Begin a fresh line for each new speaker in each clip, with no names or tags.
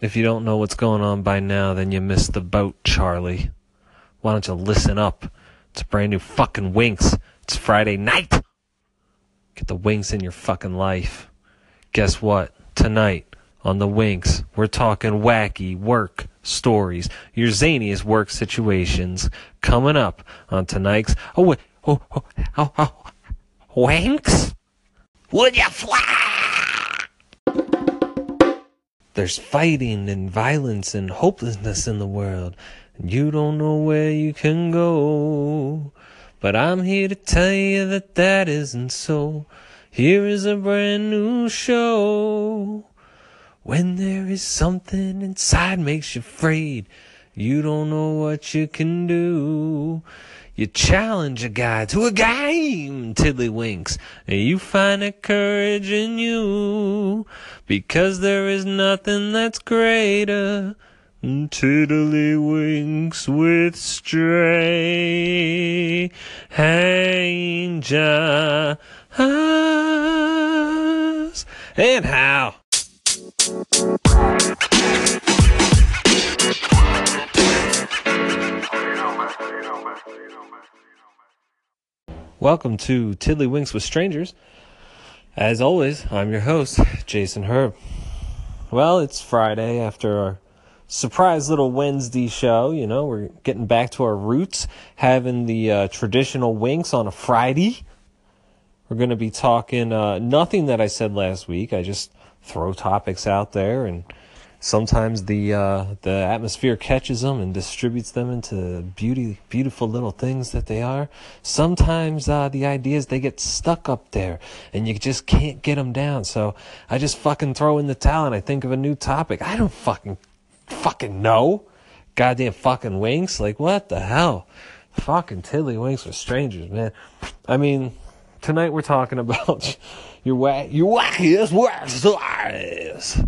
If you don't know what's going on by now, then you missed the boat, Charlie. Why don't you listen up? It's brand new fucking Winks. It's Friday night. Get the Winks in your fucking life. Guess what? Tonight on the Winks, we're talking wacky work stories, your zaniest work situations. Coming up on tonight's. Oh, wait. Oh, oh, oh, oh. Winks? Would you fly? There's fighting and violence and hopelessness in the world, and you don't know where you can go. But I'm here to tell you that that isn't so. Here is a brand new show. When there is something inside makes you afraid, you don't know what you can do. You challenge a guy to a game, Tiddlywinks, and you find a courage in you. Because there is nothing that's greater than Tiddlywinks with stray angels. And how? Welcome to Tiddlywinks with Strangers. As always, I'm your host, Jason Herb. Well, it's Friday after our surprise little Wednesday show. You know, we're getting back to our roots, having the uh, traditional winks on a Friday. We're going to be talking uh, nothing that I said last week. I just throw topics out there and sometimes the uh, the atmosphere catches them and distributes them into beauty beautiful little things that they are. Sometimes uh, the ideas they get stuck up there and you just can't get them down. So i just fucking throw in the towel and i think of a new topic. I don't fucking fucking know. Goddamn fucking winks. Like what the hell? Fucking tiddlywinks with strangers man. I mean tonight we're talking about your whack your wackiest stories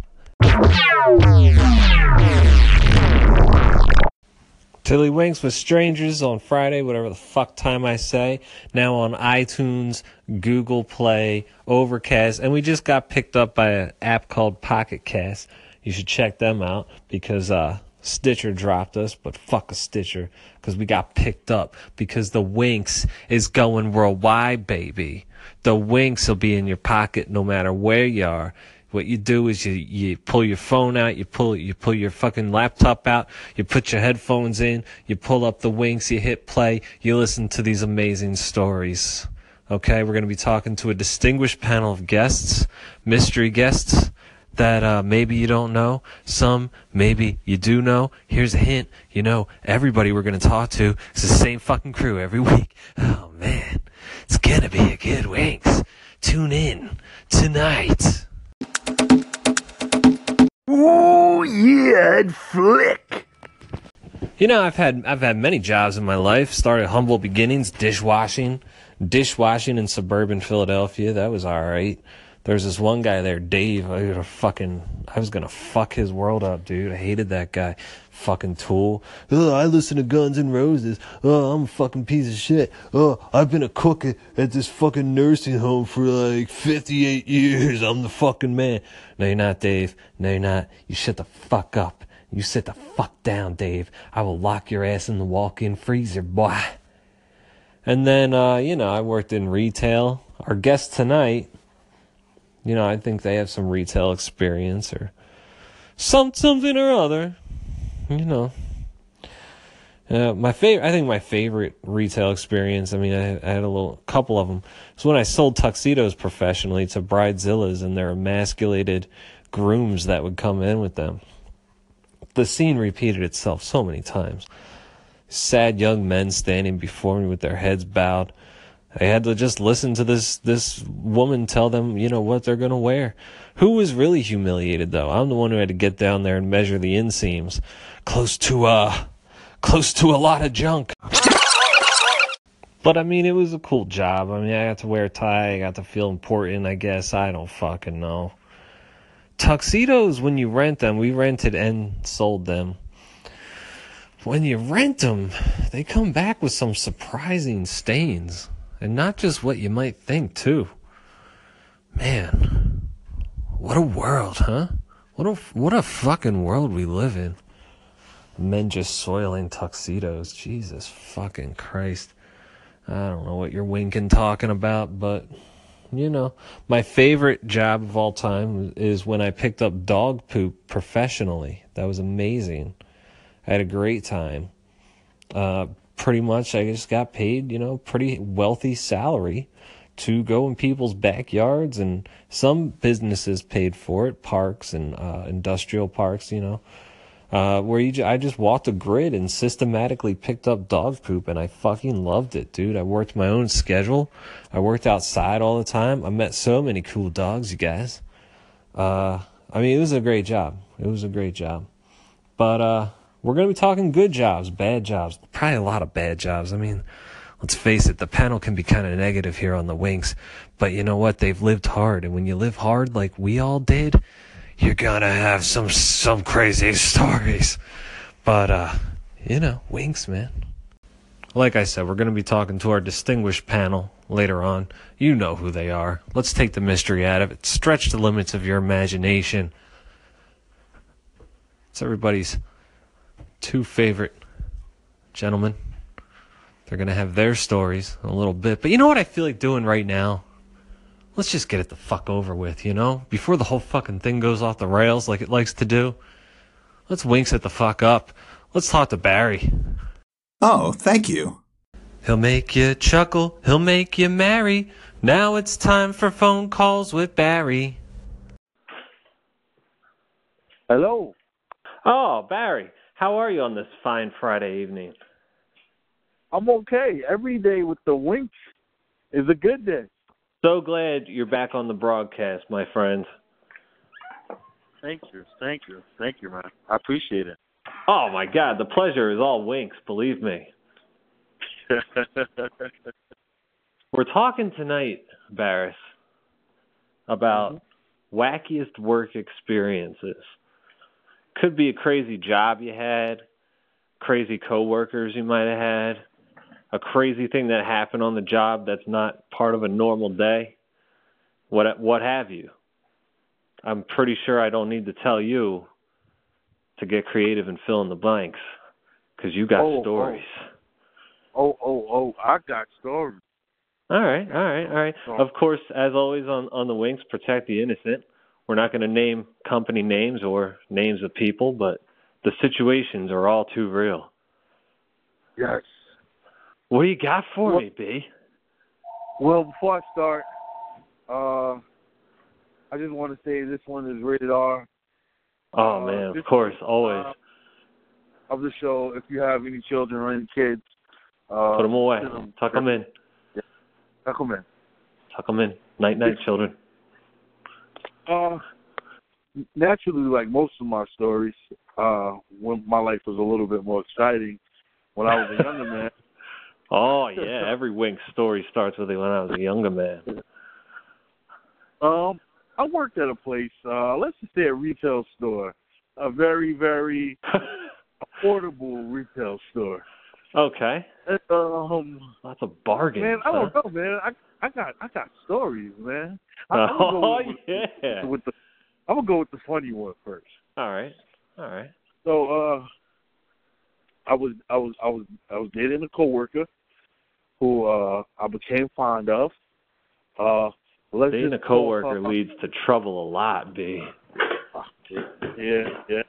Tiddlywinks with Strangers on Friday, whatever the fuck time I say. Now on iTunes, Google Play, Overcast, and we just got picked up by an app called Pocket Cast. You should check them out because uh, Stitcher dropped us, but fuck a Stitcher because we got picked up because the Winks is going worldwide, baby. The Winks will be in your pocket no matter where you are. What you do is you, you pull your phone out, you pull you pull your fucking laptop out, you put your headphones in, you pull up the winks, you hit play, you listen to these amazing stories. Okay, we're going to be talking to a distinguished panel of guests, mystery guests that uh, maybe you don't know, some maybe you do know. Here's a hint: you know, everybody we're going to talk to is the same fucking crew every week. Oh man, it's gonna be a good winks. Tune in tonight.
Oh yeah, flick.
You know, I've had I've had many jobs in my life. Started humble beginnings, dishwashing, dishwashing in suburban Philadelphia. That was all right. There's this one guy there, Dave. I was fucking, I was gonna fuck his world up, dude. I hated that guy. Fucking tool. Oh, I listen to Guns N' Roses. Oh, I'm a fucking piece of shit. Oh, I've been a cook at, this fucking nursing home for like 58 years. I'm the fucking man. No, you're not, Dave. No, you're not. You shut the fuck up. You sit the fuck down, Dave. I will lock your ass in the walk-in freezer, boy. And then, uh, you know, I worked in retail. Our guest tonight, you know, I think they have some retail experience or some something or other. You know. Uh, my favorite, I think my favorite retail experience. I mean, I, I had a little couple of them. Was when I sold tuxedos professionally to bridezillas and their emasculated grooms that would come in with them. The scene repeated itself so many times. Sad young men standing before me with their heads bowed I had to just listen to this this woman tell them, you know, what they're gonna wear. Who was really humiliated though? I'm the one who had to get down there and measure the inseams, close to uh, close to a lot of junk. But I mean, it was a cool job. I mean, I got to wear a tie. I got to feel important. I guess I don't fucking know. Tuxedos, when you rent them, we rented and sold them. When you rent them, they come back with some surprising stains. And not just what you might think, too. Man, what a world, huh? What a what a fucking world we live in. Men just soiling tuxedos. Jesus fucking Christ. I don't know what you're winking talking about, but you know, my favorite job of all time is when I picked up dog poop professionally. That was amazing. I had a great time. Uh, pretty much, I just got paid, you know, pretty wealthy salary to go in people's backyards, and some businesses paid for it, parks and uh, industrial parks, you know, uh, where you I just walked a grid and systematically picked up dog poop, and I fucking loved it, dude. I worked my own schedule. I worked outside all the time. I met so many cool dogs, you guys. Uh, I mean, it was a great job. It was a great job. But uh, we're going to be talking good jobs, bad jobs, probably a lot of bad jobs. I mean, let's face it, the panel can be kind of negative here on the Winks, but you know what? They've lived hard, and when you live hard like we all did, you're gonna have some some crazy stories. But uh, you know, Winks, man. Like I said, we're going to be talking to our distinguished panel later on. You know who they are. Let's take the mystery out of it. Stretch the limits of your imagination. It's everybody's two favorite gentlemen. They're going to have their stories in a little bit. But you know what I feel like doing right now? Let's just get it the fuck over with, you know? Before the whole fucking thing goes off the rails like it likes to do. Let's winks it the fuck up. Let's talk to Barry.
Oh, thank you.
He'll make you chuckle, he'll make you merry. Now it's time for phone calls with Barry.
Hello.
Oh, Barry, how are you on this fine Friday evening?
I'm okay. Every day with the winks is a good day.
So glad you're back on the broadcast, my friend.
Thank you. Thank you. Thank you, man. I appreciate it.
Oh my god, the pleasure is all winks, believe me. We're talking tonight, Barris, about mm-hmm. wackiest work experiences. Could be a crazy job you had, crazy coworkers you might have had, a crazy thing that happened on the job that's not part of a normal day. What what have you? I'm pretty sure I don't need to tell you to get creative and fill in the blanks because you got
oh, oh,
stories.
oh, oh, oh, I got stories.
All right, all right, all right.
Oh.
Of course, as always on on the Winks, protect the innocent. We're not going to name company names or names of people, but the situations are all too real.
Yes.
What do you got for
Well-
me, B?
Well, before I start, uh, I just want to say this one is rated R.
Oh
Uh,
man, of course,
is,
always.
uh, Of the show, if you have any children or any kids, uh,
Put them away. Tuck them in.
Tuck them in.
Tuck them in. Night, night, children.
Uh, naturally, like most of my stories, uh, when my life was a little bit more exciting, when I was a younger man.
Oh yeah, every Winks story starts with it when I was a younger man.
Um, I worked at a place. Uh, let's just say a retail store, a very, very affordable retail store.
okay,
Um,
that's a bargain.
man, I
huh?
don't know, man. I I got I got stories, man. I, I'm gonna
Oh
go with,
yeah.
with the I'm gonna go with the funny one first.
All right, all right.
So uh I was I was I was I was dating a coworker who uh I became fond of. Uh let's
Being a
call
coworker
her-
leads to trouble a lot, B.
Yeah, yeah.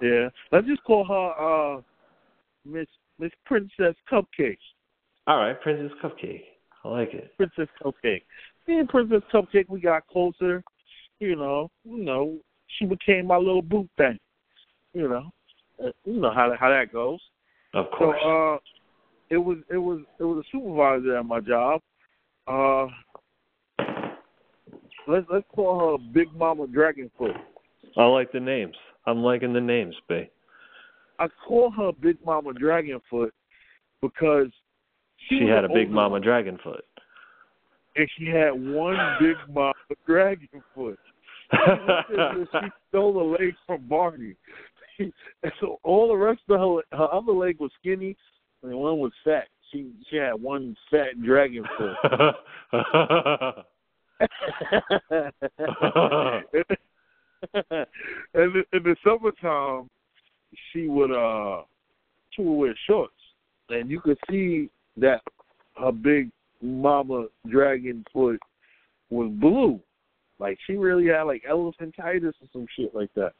Yeah. Let's just call her uh Miss Miss Princess Cupcake.
All right, Princess Cupcake. I like it.
Princess Cupcake. Me and Princess Cupcake we got closer, you know, you know, she became my little boot thing. You know. Uh, you know how that how that goes.
Of
So
course.
uh it was it was it was a supervisor at my job. Uh let's let's call her Big Mama Dragonfoot.
I like the names. I'm liking the names, B.
I call her Big Mama Dragonfoot because she,
She had a big mama
one,
dragonfoot.
and she had one Big Mama dragon Dragonfoot. she stole a leg from Barney. and so all the rest of her her other leg was skinny and one was fat. She she had one fat dragon foot. and in the summertime, she would uh she would wear shorts, and you could see that her big mama dragon foot was blue. Like she really had like elephantitis or some shit like that.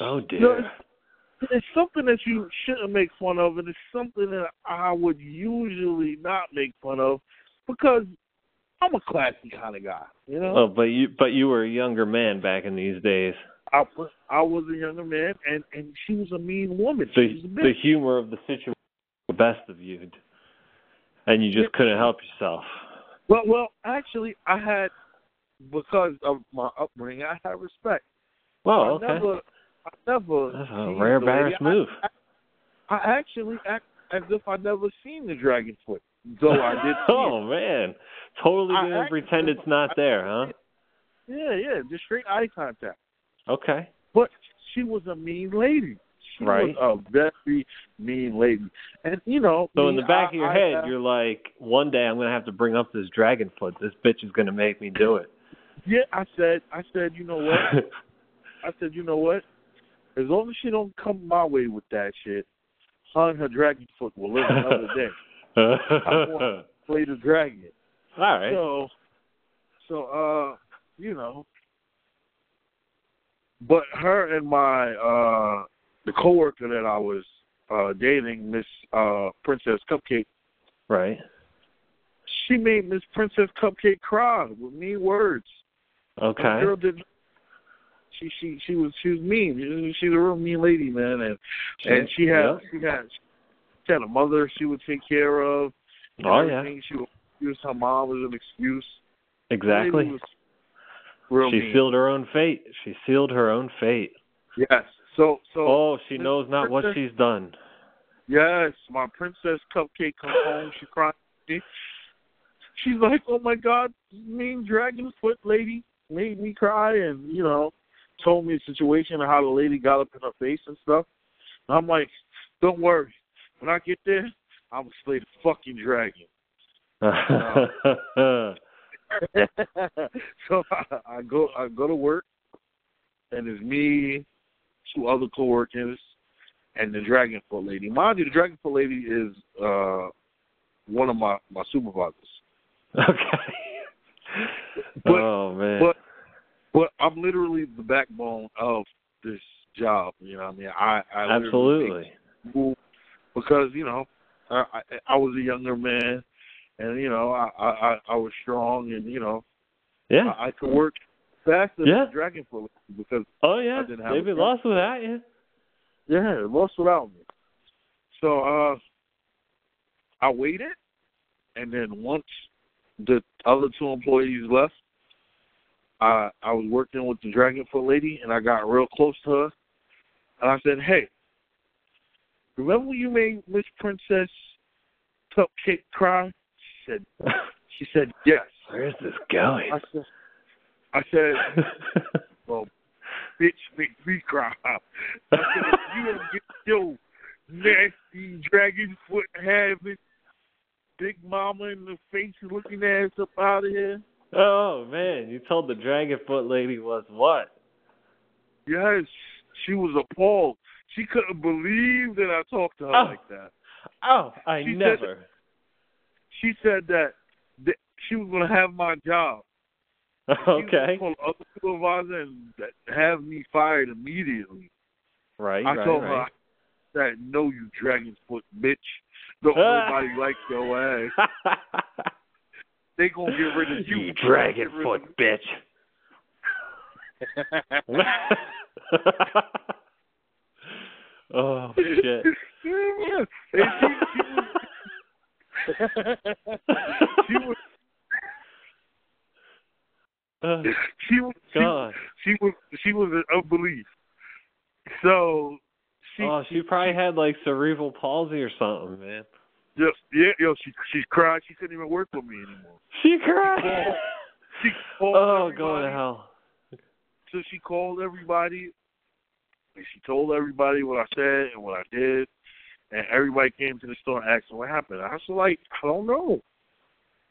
Oh dear.
it's, it's something that you shouldn't make fun of, and it's something that I would usually not make fun of because I'm a classy kind of guy. You know,
Oh, but you but you were a younger man back in these days.
I was- I was a younger man, and and she was a mean woman.
The
she was a
the humor of the situation the best of you, and you just couldn't help yourself.
Well, well, actually, I had because of my upbringing, I had respect.
Well,
I
okay.
never, I never.
That's a rare. Barris move.
I, I, I actually act as if I never seen the dragon foot, though I did. See
oh man, totally
I
gonna pretend it's not there, huh?
Yeah, yeah, just straight eye contact.
Okay.
But she was a mean lady. She
Right.
was a very mean lady, and you know.
So
me,
in the back
I-
of your
I
head,
have-
you're like, one day I'm gonna have to bring up this dragon foot. This bitch is gonna make me do it.
Yeah, I said, I said, you know what? I said, you know what? As long as she don't come my way with that shit, her and her dragon foot will live another day.
All
Play the dragon.
All right.
So, so uh, you know, but her and my uh the coworker that I was uh dating, Miss uh Princess Cupcake,
Right.
she made Miss Princess Cupcake cry with mean words. The
Okay.
girl did. She she she was she was mean. She's a real mean lady, man, and and she had
Yeah.
she had she had a mother she would take care of.
Oh yeah.
She would use her mom as an excuse.
Exactly. She
mean.
sealed her own fate. She sealed her own fate.
yes. So so
Oh, she knows not what she's done.
yes, my princess cupcake come home. She cried. me. She's like, "Oh my God, mean dragon foot lady made me cry," and you know, told me the situation and how the lady got up in her face and stuff. And I'm like, "Don't worry, when I get there, I'm gonna slay the fucking dragon." so I, I go I go to work, and it's me, two other coworkers, and the Dragon Foot lady. Mind you, the Dragon Foot lady is uh one of my my supervisors.
okay.
But-
oh man.
But but I'm literally the backbone of this job. You know, what I mean, I I
Absolutely.
because you know I, I I was a younger man, and you know I I I was strong, and you know
Yeah.
I, I could work faster
Yeah.
than Dragon Foot because
Oh yeah.
I didn't have
They'd be lost without you.
Yeah, it lost without me. So uh I waited and then once the other two employees left, I I was working with the Dragonfoot lady and I got real close to her and I said, Hey, remember when you made Miss Princess Cupcake cry? She said she said, Yes.
Where's this going?
I said I said, Well, bitch make me cry. I said, if you don't get your nasty dragon foot having big mama in the face looking ass up out of here.
oh man, you told the dragon foot lady was what?
Yes, she was appalled. She couldn't believe that I talked to her
Oh.
like that.
Oh, I
She said-
never.
She said that, that she was going to have my job.
Okay.
call the other supervisor and have me fired immediately.
Right,
I
right,
told
right.
her that no, you dragon's foot bitch. Don't nobody like your ass. They gonna get rid of you.
you dragon foot bitch. oh shit.
she, she was, she was, Uh, she was,
God.
she was, she was in unbelief. So she,
oh, she probably had like cerebral palsy or something, man.
just yeah, yo, she she cried. She couldn't even work with me anymore.
She cried.
She called
oh, go to hell.
So she called everybody. And she told everybody what I said and what I did, and everybody came to the store and asked what happened. I was like, I don't know.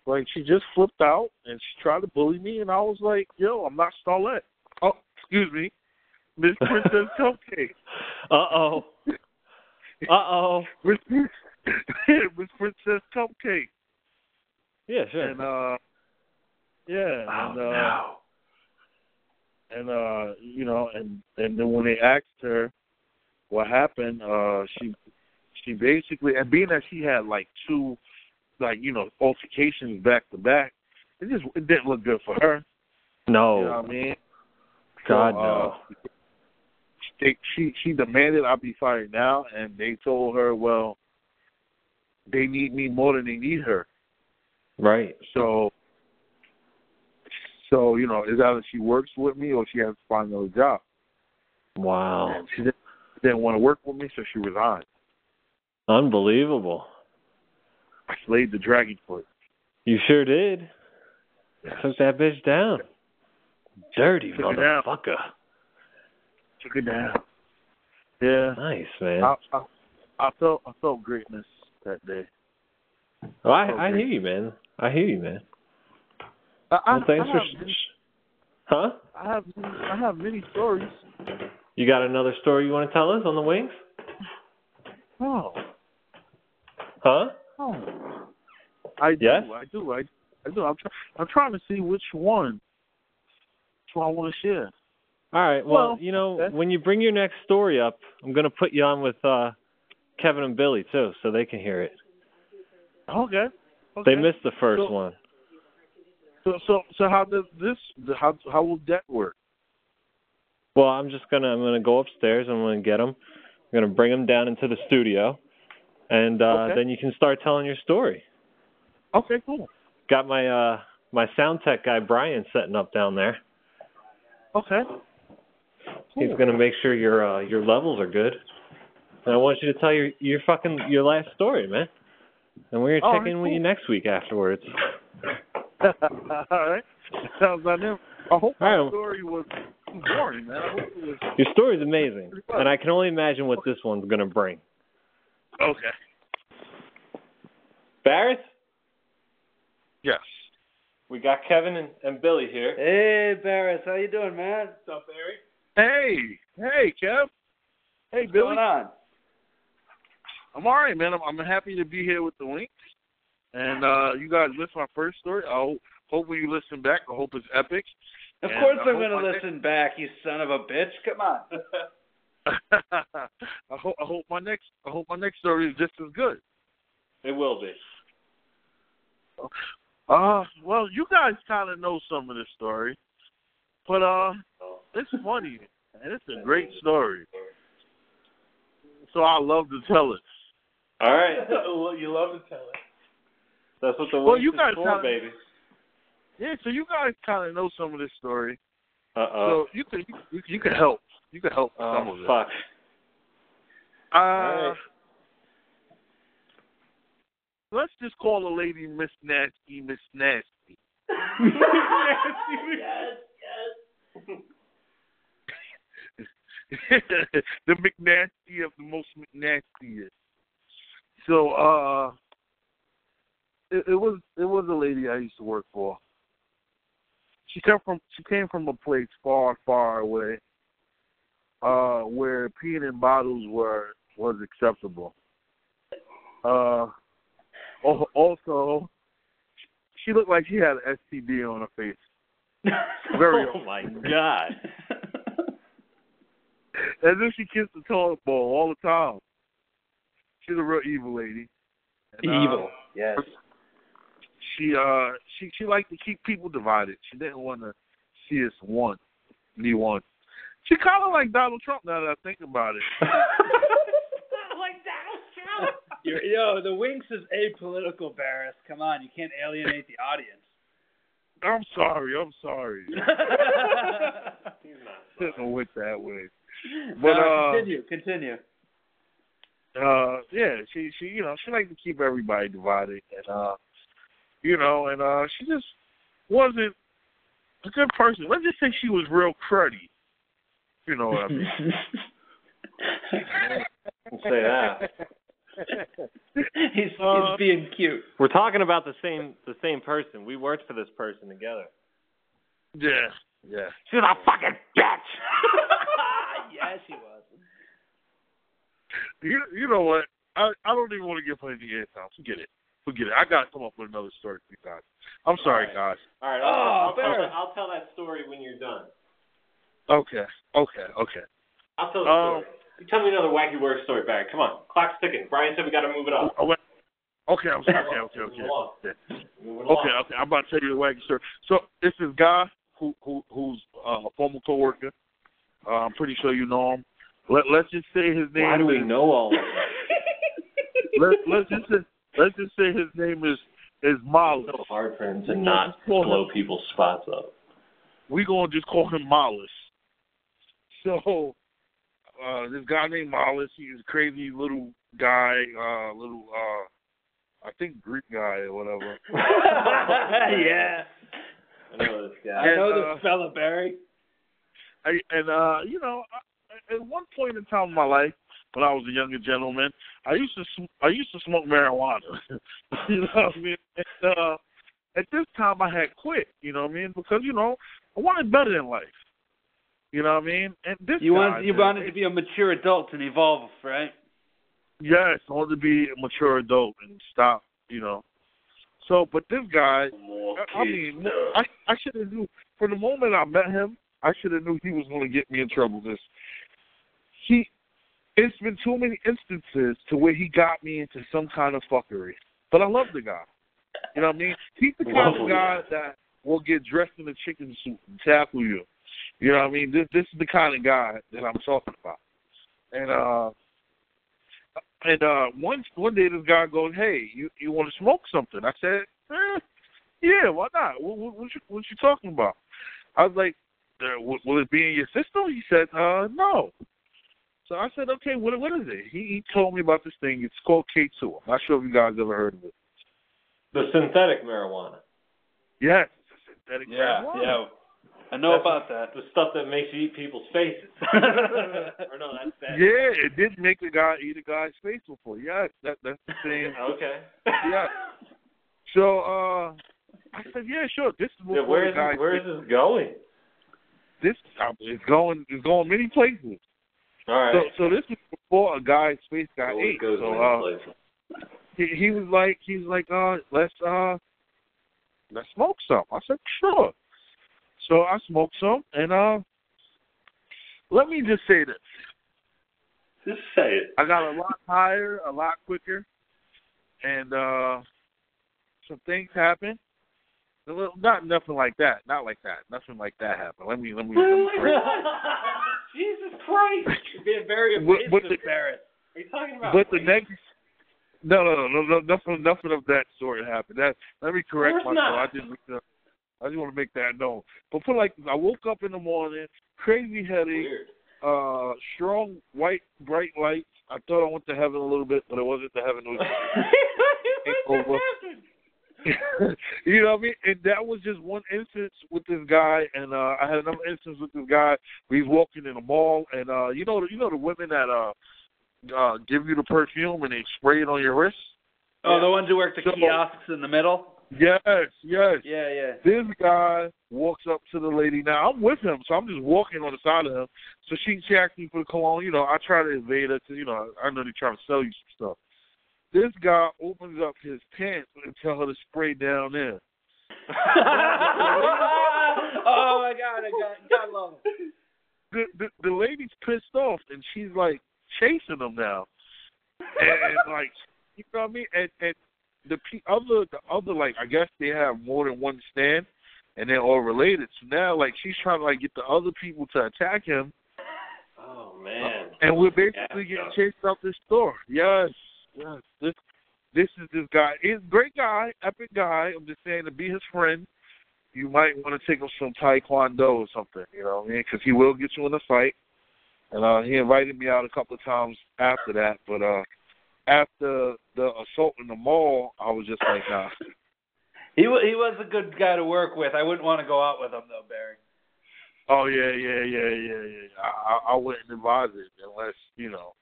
Like she just flipped out and she tried to bully me, and I was like, Yo, I'm not Starlet. Oh, excuse me. Miss Princess Cupcake.
Uh oh. Uh oh.
Miss Princess Cupcake.
Yeah, sure.
And uh yeah,
oh
and uh
no.
and uh you know, and and then when they asked her what happened, uh she she basically and being that she had like two like, you know, altercations back to back, it just it didn't look good for her.
No.
You know what I mean?
God
So,
no.
uh, they, she she demanded I be fired now, and they told her, well, they need me more than they need her.
Right.
So, so you know, it's either she works with me or she has to find another job.
Wow.
And she didn't, didn't want to work with me, so she resigned.
Unbelievable.
I slayed the dragon foot.
You sure did. Took that bitch down. Dirty
Took it
motherfucker.
Took it down. Yeah,
Nice, man.
I, I I felt I felt greatness that day.
Oh, I I hear you, man. I hear you, man.
I, I,
Well, thanks
I
for.
many,
Huh?
I have I have many stories.
You got another story you want to tell us on the Winks?
Oh,
Huh?
Oh. I do.
Yes?
I do. I, I do. I'm, try, I'm trying to see which one. Which one I want to share.
All right. Well,
Well,
you know, when you bring your next story up, I'm gonna put you on with uh Kevin and Billy too, so they can hear it.
Okay. okay.
They missed the first
So-
one.
So so so how does this? How how will that work?
Well, I'm just gonna I'm gonna go upstairs. I'm gonna get them. I'm gonna bring them down into the studio, and uh
Okay.
then you can start telling your story.
Okay, cool.
Got my uh my sound tech guy Brian setting up down there.
Okay.
He's gonna make sure your uh your levels are good. And I want you to tell your your fucking your last story, man. And we're gonna
All
check
right,
in with you next week afterwards.
All right. Sounds like them. I hope
All right.
my story was boring, man. I hope it was
Your story's amazing, and I can only imagine what this one's gonna bring.
Okay.
Barrett,
Yes.
we got Kevin and, and Billy here.
Hey, Barris, how you doing, man?
What's up, Barry?
Hey, hey, Kev. Hey,
What's
Billy.
What's going on?
I'm all right, man. I'm, I'm happy to be here with the Winks. And uh you guys listen to my first story. I hope, hopefully you listen back. I hope it's epic.
Of
And
course
I
I'm going to
my
listen back, you son of a bitch. Come on.
I hope I hope my next I hope my next story is just as good.
It will be.
Uh well you guys kinda know some of this story. But uh it's funny and it's a great story. So I love to tell it.
All right. well, you love to tell it. That's what the
Well, you
is
guys
for,
kinda-
baby.
Yeah, so you guys kinda know some of this story.
Uh oh.
So you can you, you can help. You can help with some of it.
fuck.
Uh,
right.
Let's just call the lady Miss Nasty, Miss Nasty. yes, yes. the McNasty of the most McNastiest. So, uh, it, it was it was a lady I used to work for. She came from she came from a place far, far away, uh, where peeing in bottles were was acceptable. Uh, al- also, she looked like she had an STD on her face. Very
oh my god.
As if she kissed the toilet bowl all the time. She's a real evil lady. And, uh,
Evil. Yes.
she uh she she liked to keep people divided. She didn't want to see us one, me one. She kind of like Donald Trump now that I think about it.
like You're, yo, the Winks is apolitical, Barris. Come on, you can't alienate the audience.
I'm sorry, I'm sorry.
He's not.
Didn't went that way.
But
But, uh,
continue, continue.
Uh, yeah, she she you know she liked to keep everybody divided, and uh, you know, and uh, she just wasn't a good person. Let's just say she was real cruddy. You know what I mean?
Don't say that.
he's,
Uh,
he's being cute.
We're talking about the same the same person. We worked for this person together.
Yeah, yeah.
She's a fucking bitch.
yeah, she was.
You you know what? I I don't even want to give her any airtime. Forget it. Forget it. I gotta come up with another story for you guys. I'm sorry,
All
guys.
All right,
Oh,
I'll, I'll, tell I'll tell that story when you're done.
Okay. Okay. Okay.
I'll tell the
Um,
story. You tell me another wacky work story, Barry. Come on, clock's ticking. Brian said we got to move it up.
Wait. Okay. I'm sorry. Okay. Okay. Okay. Okay. Okay, okay. I'm about to tell you the wacky story. So this is guy who who who's uh, a former coworker. Uh, I'm pretty sure you know him. Let Let's just say his name.
Why do we
is,
know all this?
Let Let's just say, Let's just say his name is is Mollis.
so hard for him to
We
not
gonna just call
blow
him-
people's spots up.
We gonna just call him Mollis. So uh, this guy named Mollis. He's a crazy little guy. Uh, little uh, I think Greek guy or whatever.
yeah.
I know this guy.
I know
uh,
this fella, Barry.
I, and uh, you know, I, at one point in time in my life, when I was a younger gentleman, I used to sm- I used to smoke marijuana. you know what I mean? And, uh, at this time, I had quit. You know what I mean? Because you know, I wanted better in life. You know what I mean? And this
You
guy,
wanted you wanted to be a mature adult and evolve, right?
Yes, I wanted to be a mature adult and stop. You know. So, but this guy, I, I mean, I I should have knew from the moment I met him. I should have knew he was going to get me in trouble. This he, it's been too many instances to where he got me into some kind of fuckery. But I love the guy. You know what I mean? He's the kind
Lovely.
of guy that will get dressed in a chicken suit and tackle you. You know what I mean? This this is the kind of guy that I'm talking about. And uh and uh one one day this guy goes, Hey, you you wanna smoke something? I said, eh, yeah, why not? What, what, what, you, what you talking about? I was like, uh, will, it be in your system? He said, uh, no. So I said, okay, what what is it? He, he told me about this thing. It's called K2. I'm not sure if you guys ever heard of it.
The synthetic marijuana.
Yes, it's a synthetic
Yeah,
marijuana.
yeah. I know
That's
about that.
The stuff that makes you eat people's faces. or no, that's that.
Yeah, it did make a guy eat a guy's face before. Yes, that that's the same.
Okay.
Yeah. So uh, I said, yeah, sure. This is
Yeah,
what
where
the
is
guy.
this, where is this going?
This uh, it's going it's going many places.
All right.
So so this is before a guy's face got
Always
ate.
goes
So
many
uh,
places.
he he was like he's like uh let's uh let's smoke some. I said sure. So I smoked some and uh let me just say this.
Just say it.
I got a lot higher, a lot quicker, and uh some things happened. Not nothing like that. Not like that. Nothing like that happened. Let me let me. Let me
Jesus Christ!
You're being very
But- but
evasive,
the-
Barrett.
Are you talking about?
but the next. No, no, no, no, no, nothing, nothing of that sort happened. That let me correct myself.
not.
I just, I just want to make that known. But for like I woke up in the morning, crazy headache,
Weird.
uh, strong white bright lights. I thought I went to heaven a little bit, but it wasn't to heaven. It was you know what I mean? And that was just one instance with this guy, and uh I had another instance with this guy. Was walking in a mall, and uh you know, you know the women that uh uh give you the perfume and they spray it on your wrist.
Oh, the ones who work the
So-
kiosks in the middle.
Yes, yes.
Yeah, yeah.
This guy walks up to the lady. Now I'm with him, so I'm just walking on the side of him. So she she asked me for the cologne. You know, I try to evade her because you know I know they're trying to sell you some stuff. This guy opens up his pants and tell her to spray down there.
oh my God! I got, God love him.
the, the the lady's pissed off and she's like chasing him now, and, and like you know what I mean. And and the pe- other the other like I guess they have more than one stand, and they're all related. So now like she's trying to like get the other people to attack him,
Oh man.
and we're basically
Yeah.
getting chased out this store. Yes, yes. This this is this guy. He's a great guy, epic guy. I'm just saying to be his friend. You might want to take him some taekwondo or something, you know what I mean? Because he will get you in a fight. And uh, he invited me out a couple of times after that, but uh, after the assault in the mall, I was just like, nah.
He wa- he was a good guy to work with. I wouldn't want to go out with him though, Barry.
Oh yeah, yeah, yeah, yeah, yeah. I, I, I wouldn't advise it unless you know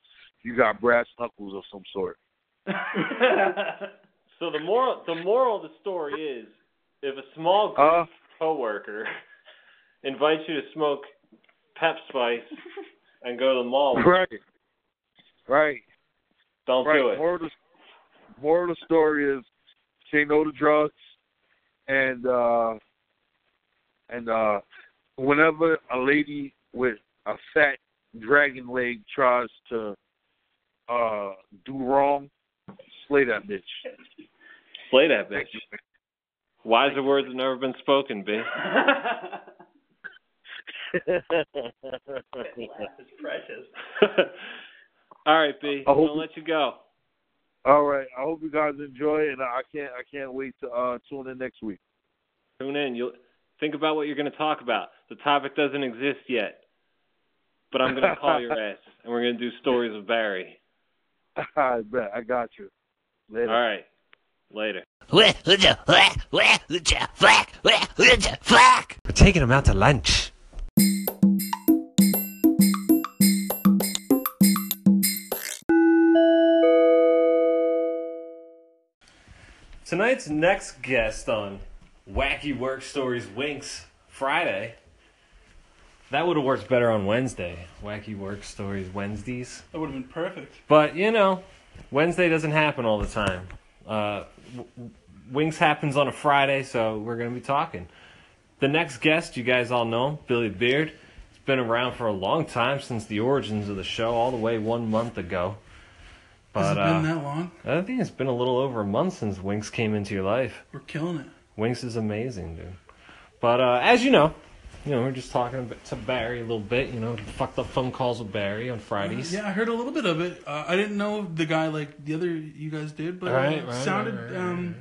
you got brass knuckles of some sort.
So the moral the moral of the story is if a small
Uh,
coworker invites you to smoke Pep Spice and go to the mall.
Right. Right.
Don't
right.
do it.
Moral of, the, moral of the story is say no to drugs and uh and uh whenever a lady with a fat dragon leg tries to uh do wrong, slay that bitch.
Slay that bitch. Wiser words have never been spoken, B.
It's precious.
All right, B.
I
I'm
hope-
gonna let you go.
All right. I hope you guys enjoy and I can't I can't wait to uh tune in next week.
Tune in. You'll think about what you're gonna talk about. The topic doesn't exist yet, but I'm gonna call your ass, and we're gonna do stories of Barry.
I bet. I got you. Later.
All right. Later.
We're
taking him out to lunch. Tonight's next guest on Wacky Work Stories Winks Friday. That would have worked better on Wednesday. Wacky Work Stories Wednesdays.
That would have been perfect.
But, you know, Wednesday doesn't happen all the time. Uh, w- Winks happens on a Friday, so we're going to be talking. The next guest, you guys all know, Billy Beard. He's been around for a long time since the origins of the show, all the way one month ago.
Has it been
uh,
that long?
I think it's been a little over a month since Winks came into your life.
We're killing it.
Winks is amazing, dude. But uh, as you know, you know, we're just talking a bit to Barry a little bit. You know, fucked up phone calls with Barry on Fridays.
Yeah, I heard a little bit of it. Uh, I didn't know the guy like the other you guys did, but
Right,
it
right,
sounded
right,
um,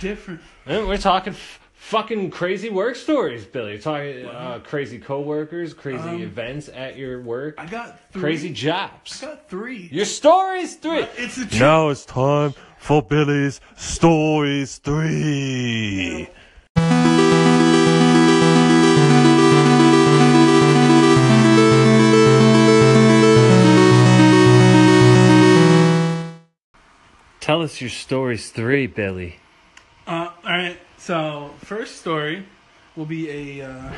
different.
We're talking f- fucking crazy work stories, Billy. You're talking uh, crazy coworkers, crazy
Um,
events at your work,
I got three.
crazy jobs.
I got three.
Your stories three.
It's a truth.
Now it's time for Billy's Stories 3.
Tell us your stories three, Billy.
Uh, all right. So first story will be a. Uh,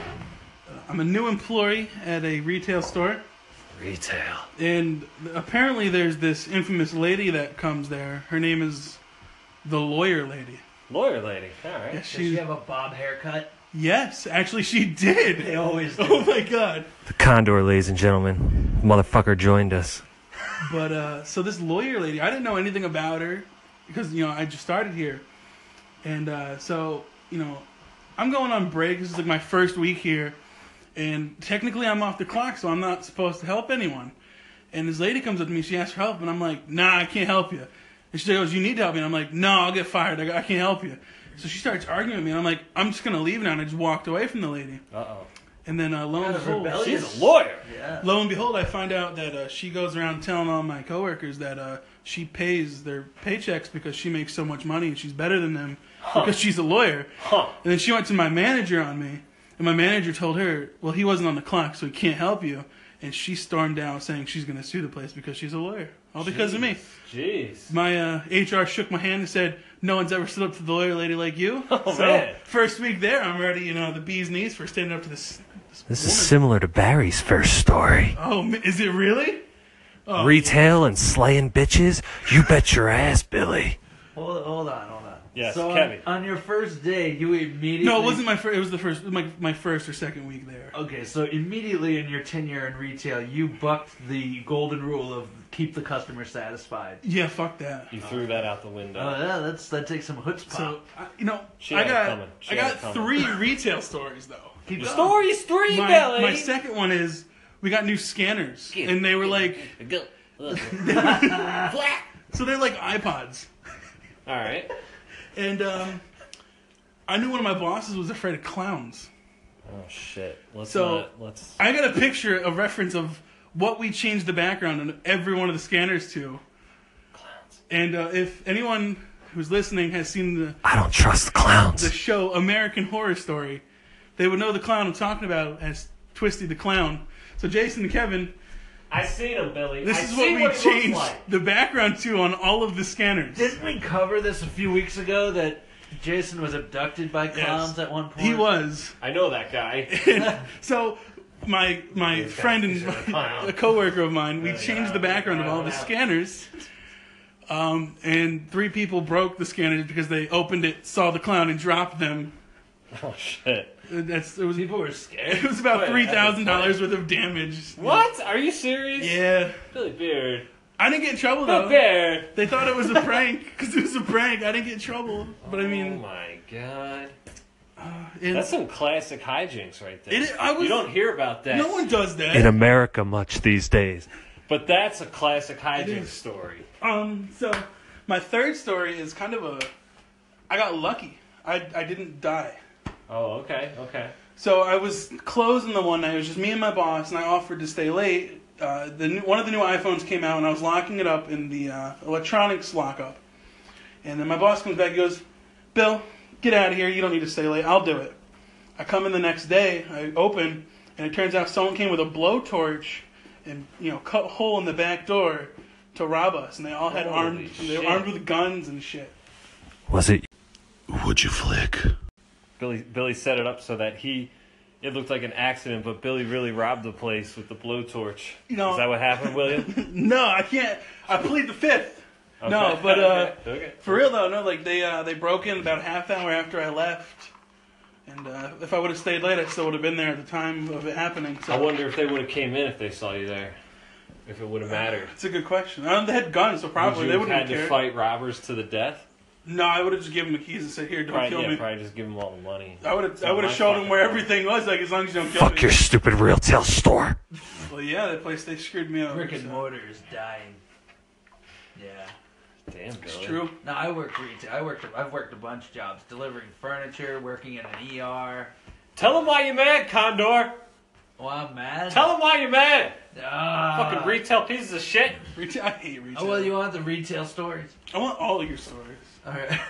I'm a new employee at a retail store,
Retail.
and apparently there's this infamous lady that comes there. Her name is the lawyer lady.
Lawyer lady. All right.
Yeah,
Does she
she.
have a bob haircut?
Yes, actually, she did.
They always do.
Oh my god.
The Condor, ladies and gentlemen. Motherfucker joined us.
But uh, so this lawyer lady, I didn't know anything about her because you know I just started here, and uh, so you know I'm going on break. This is like my first week here, and technically I'm off the clock, so I'm not supposed to help anyone. And this lady comes up to me, she asks for help, and I'm like, Nah, I can't help you. And she goes, You need to help me. And I'm like, No, I'll get fired. I, I can't help you. So she starts arguing with me, and I'm like, I'm just gonna leave now. And I just walked away from the lady.
Uh oh.
And then uh, lo and behold.
She's a lawyer.
Yeah.
Lo and behold, I find out that uh, she goes around telling all my coworkers that uh, she pays their paychecks because she makes so much money and she's better than them because she's a lawyer.
Huh.
And then she went to my manager on me, and my manager told her, "Well, he wasn't on the clock, so he can't help you." And she stormed out saying she's going to sue the place because she's a lawyer, all because of me.
Jeez.
My uh, HR shook my hand and said, "No one's ever stood up to the lawyer lady like you."
Oh,
so
man.
first week there, I'm ready. You know, the bee's knees for standing up to this.
This
woman.
is similar to Barry's first story.
Oh, is it really? Oh,
Retail and slaying bitches? You bet your ass, Billy.
Hold, hold on, hold on.
Yes,
so
Kevin.
On, on your first day, you immediately.
No, it wasn't my first. It was the first. My my first or second week there.
Okay, so immediately in your tenure in retail, you bucked the golden rule of keep the customer satisfied.
Yeah, fuck that.
You threw that out the window.
Oh yeah, that's that takes some chutzpah.
So I, you know,
She
I got.
She
I got three retail stories though.
keep
Your
going.
three,
My,
Billy.
my second one is we got new scanners, and they were like, so they're like iPods,
All right.
And um, I knew one of my bosses was afraid of clowns.
Oh shit. Let's
So-
not, let's.
I got a picture, a reference of what we changed the background on every one of the scanners to.
Clowns.
And uh, if anyone who's listening has seen the
I don't trust clowns.
the show American Horror Story, they would know the clown I'm talking about as Twisty the Clown. So Jason and Kevin,
I seen him, Billy.
this
I
is what we
he looks
changed
like.
the background to on all of the scanners.
Didn't we cover this a few weeks ago that Jason was abducted by clowns at one point?
He was.
I know that guy.
so my my friend and a coworker of mine, we changed the background of all the scanners. Um, and three people broke the scanners because they opened it, saw the clown, and dropped them.
Oh shit.
That's it was
People were scared.
it was about
Wait,
three thousand dollars worth of damage.
What? Are you serious?
Yeah,
Billy Beard.
I didn't get in trouble though.
Beard.
They thought it was a prank because it was a prank. I didn't get in trouble, but I mean.
Oh
mean,
my god.
and
That's some classic hijinks right there.
It is- I was-
you don't hear about that.
no one does that.
In America, much these days.
But that's a classic hijinks story.
Um, so my third story is kind of a. I got lucky. I I didn't die.
Oh, okay, okay.
So I was closing the one night. It was just me and my boss, and I offered to stay late. Uh, the new, one of the new iPhones came out, and I was locking it up in the uh, electronics lockup. And then my boss comes back. and goes, "Bill, get out of here. You don't need to stay late. I'll do it." I come in the next day. I open, and it turns out someone came with a blowtorch and you know cut a hole in the back door to rob us. And they all had
Holy
armed. They were armed with guns and shit.
Was it
Would you flick?
Billy Billy set it up so that he it looked like an accident, but Billy really robbed the place with the blowtorch.
You know-
Is that what happened, William?
No, I can't. I plead the fifth. No, but uh,
okay, okay.
for real though, no, like they uh, they broke in about half hour after I left, and uh, if I would have stayed late, I still would have been there at the time of it happening. So
I wonder if they would have came in if they saw you there. If it would have mattered.
it's a good question. Um, they had guns, so probably
would
they wouldn't
have had to fight robbers to the death?
No, I would have just given him the keys and said, "Here, don't
Probably,
kill
yeah,
me."
probably just give him all the money.
I would have I would have
my
showed them
fucking
where
problem.
everything was, like as long as you don't kill
fuck
me.
Fuck your stupid retail store?
Well, yeah, that place they screwed me up.
Brick and
so.
mortar is dying. Yeah.
Damn, Billy.
It's true.
No, I work retail. I worked. I've worked a bunch of jobs, delivering furniture, working in an ER.
Tell them why you're mad, Condor.
Well, I'm mad.
Tell them why you're mad.
Ah.
Fucking retail pieces of shit.
Retail, I hate retail.
Oh well, you want the retail stories?
I want all of your stories.
All right.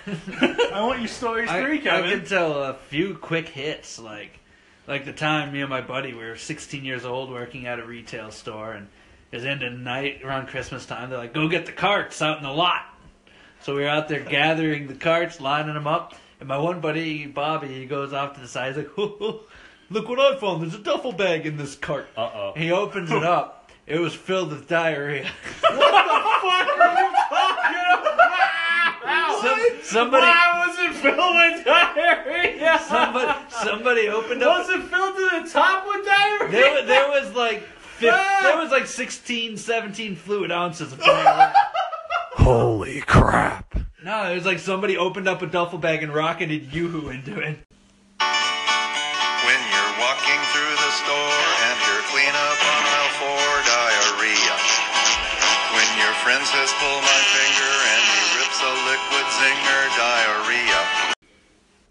I want your stories
I,
three,
I
Kevin.
can tell a few quick hits, like like the time me and my buddy we were 16 years old working at a retail store, and it was end of the night around Christmas time. They're like, "Go get the carts out in the lot." So we were out there gathering the carts, lining them up, and my one buddy Bobby, he goes off to the side. He's like, "Look what I found! There's a duffel bag in this cart."
Uh oh.
He opens it up. It was filled with diarrhea. Some, somebody,
Why was it filled with diarrhea?
somebody, somebody opened up.
Was it filled to the top with diarrhea?
There, there was like fif- ah. there was like 16, 17 fluid ounces of diarrhea.
Holy crap.
No, it was like somebody opened up a duffel bag and rocketed yoo-hoo into it.
When you're walking through the store and you're clean up on aisle four, diarrhea. When your friend says pull my finger liquid zinger, diarrhea.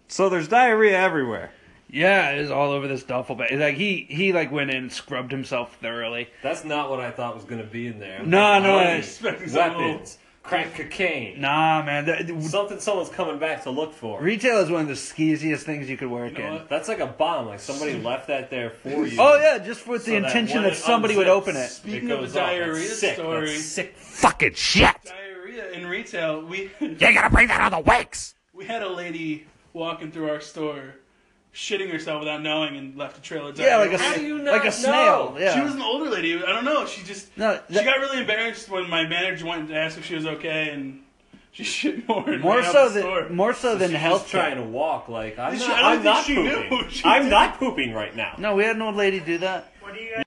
So there's diarrhea everywhere.
Yeah, it was all over this duffel bag. Like he he like went in and scrubbed himself thoroughly.
That's not what I thought was going to be in there.
No, no,
Money,
I-
expecting something
weapons, crack cocaine,
Nah, man. that-
something someone's coming back to look for.
retail is one of the skeeziest things you could work
You know
in.
That's like a bomb. Like somebody left that there for oh, you.
Oh yeah, just with the
that
intention
when
that
it
somebody would open it.
Speaking
it
of
goes
the
off. That's
diarrhea
sick.
story-
That's sick.
Fucking shit.
Diarrhea in retail. We
You gotta bring that on the wakes.
we had a lady walking through our store, shitting herself without knowing, and left a trail of
Yeah,
diarrhea.
like a
How do you
like a snail.
know?
Yeah.
She was an older lady. I don't know. She just
no,
she got really embarrassed when my manager went to ask if she was okay, and she shit more.
More so
the store.
than more so than health
trying to walk. Like I'm not. I'm not pooping. I'm
did.
not pooping right now.
No, we had an old lady do that.
What do you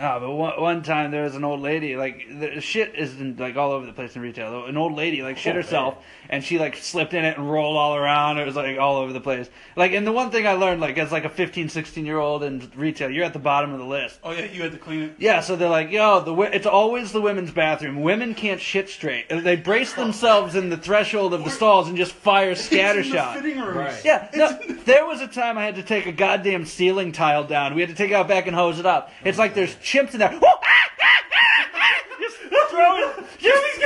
Oh, but one, one time there was an old lady, like, the shit isn't, like, all over the place in retail. An old lady, like, shit
Oh,
herself, and she, like, slipped in it and rolled all around. It was, like, all over the place. Like, and the one thing I learned, like, as, like, a 15, 16-year-old in retail, you're at the bottom of the list.
Oh yeah, you had to clean it.
Yeah, so they're like, yo, the wi- it's always the women's bathroom. Women can't shit straight. Uh, they brace oh. themselves in the threshold of the stalls and just fire scatter
It's in the
shots.
fitting rooms.
Right.
Yeah, no, there was a time I had to take a goddamn ceiling tile down. We had to take it out back and hose it up. It's like there's chimps in there. just throwing, just,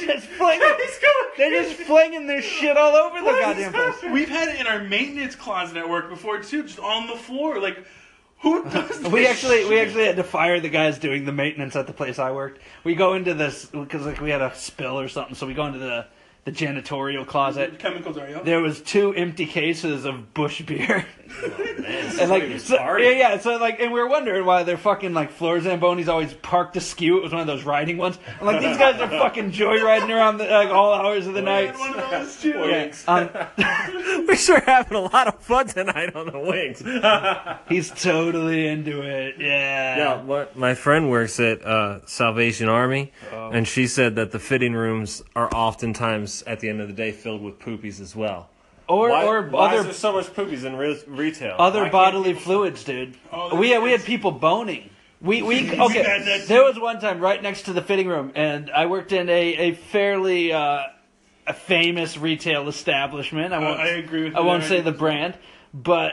just flinging, they're just flinging their shit all over the goddamn place.
We've had it in our maintenance closet at work before too, just on the floor. Like, who does? this?
We
this
actually, we actually had to fire the guys doing the maintenance at the place I worked. We go into this because like we had a spill or something, so we go into the the janitorial closet.
chemicals are you?
There was two empty cases of Busch beer.
is.
And like,
was
so, yeah, yeah. So like, and we were wondering why their fucking like floor zambonis always parked askew. It was one of those riding ones. And like, these guys are fucking joyriding around the, like all hours of the night. One of those too. Yeah, um,
we sure having a lot of fun tonight on the Winks.
he's totally into it. Yeah.
Yeah, what my friend works at uh, Salvation Army,
Oh.
and she said that the fitting rooms are oftentimes at the end of the day filled with poopies as well.
Or
why,
or
why is
other
there so much poopies in re- retail?
other
Why
bodily
people-
fluids, dude. Oh, we had, we had people boning. We we okay. There was one time right next to the fitting room, and I worked in a a fairly uh, a famous retail establishment. I won't. I agree with I won't say the brand, but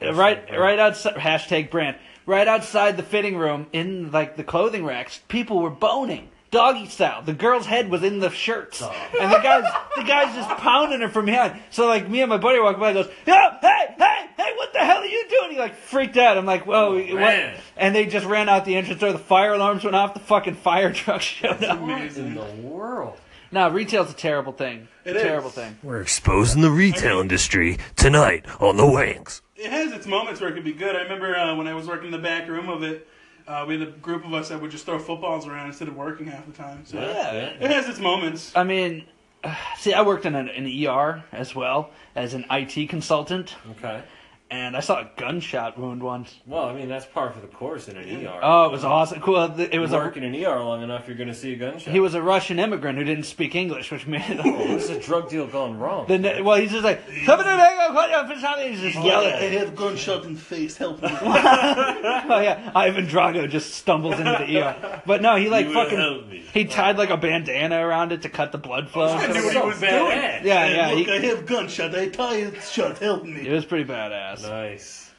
right right outside hashtag brand right outside the fitting room in like the clothing racks, people were boning. Doggy style. The girl's head was in the shirts, and the guys, the guys just pounding her from behind. So like me and my buddy walk by, and goes, "Yo, hey, hey, hey, what the hell are you doing?" He like freaked out. I'm like, "Whoa, what?" And they just ran out the entrance door. The fire alarms went off. The fucking fire truck showed up.
What in the world?
No, retail's a terrible thing. It terrible is. thing.
We're exposing the retail industry tonight on the Winks.
It has its moments where it could be good. I remember uh, when I was working in the back room of it, uh, we had a group of us that would just throw footballs around instead of working half the time. So
Yeah.
it has its moments. I mean, see, I worked in an, an ER as well as an IT consultant,
Okay.
And I saw a gunshot wound once.
Well, I mean that's par for the course in an ER.
Oh, it was awesome. Cool. It was a,
working in ER long enough, you're going to see a gunshot.
he was a Russian immigrant who didn't speak English, which made it.
This is a drug deal gone wrong.
The, ne- well, he's just like, he's just yelling.
I have gunshot in the face. Help me.
Oh yeah, Ivan Drago just stumbles into the ER. But no, he like
You will help
fucking
me.
he tied like a bandana around it to cut the blood flow.
I knew what he was doing.
badass.
Yeah,
Hey,
yeah,
look,
he-
I have gunshot. I tired shot. Help me.
it was pretty badass.
Nice.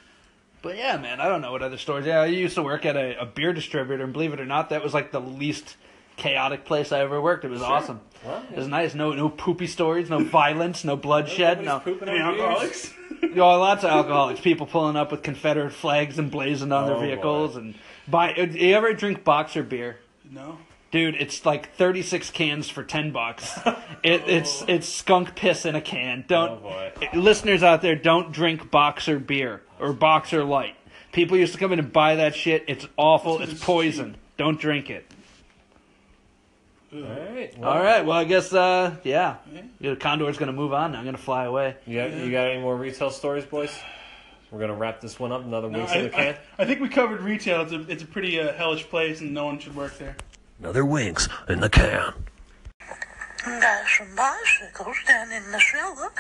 But yeah, man, I don't know what other stores. Yeah, I used to work at a, a beer distributor, and believe it or not, that was like the least chaotic place I ever worked. It was awesome.
Well,
It was nice. No, no poopy stories, no violence, no bloodshed, no.
Any alcoholics?
You know, lots of alcoholics. People pulling up with Confederate flags and emblazoned on their
Oh, boy.
vehicles, and buy. You ever drink boxer beer?
No.
Dude, it's like 36 cans for 10 bucks. It, it's it's skunk piss in a can. Don't
Oh, boy.
listeners out there don't drink boxer beer or boxer light. People used to come in and buy that shit. It's awful. It's poison. Don't drink it.
All right.
All right. Well, I guess uh yeah. The Condor's going to move on. now. I'm going to fly away.
You got, you got any more retail stories, boys? We're gonna wrap this one up. Another
No,
week in the
I,
can.
I, I think we covered retail. It's a, it's a pretty uh, hellish place, and no one should work there.
Another Winks in the can.
Got some bicycles down in the cellar.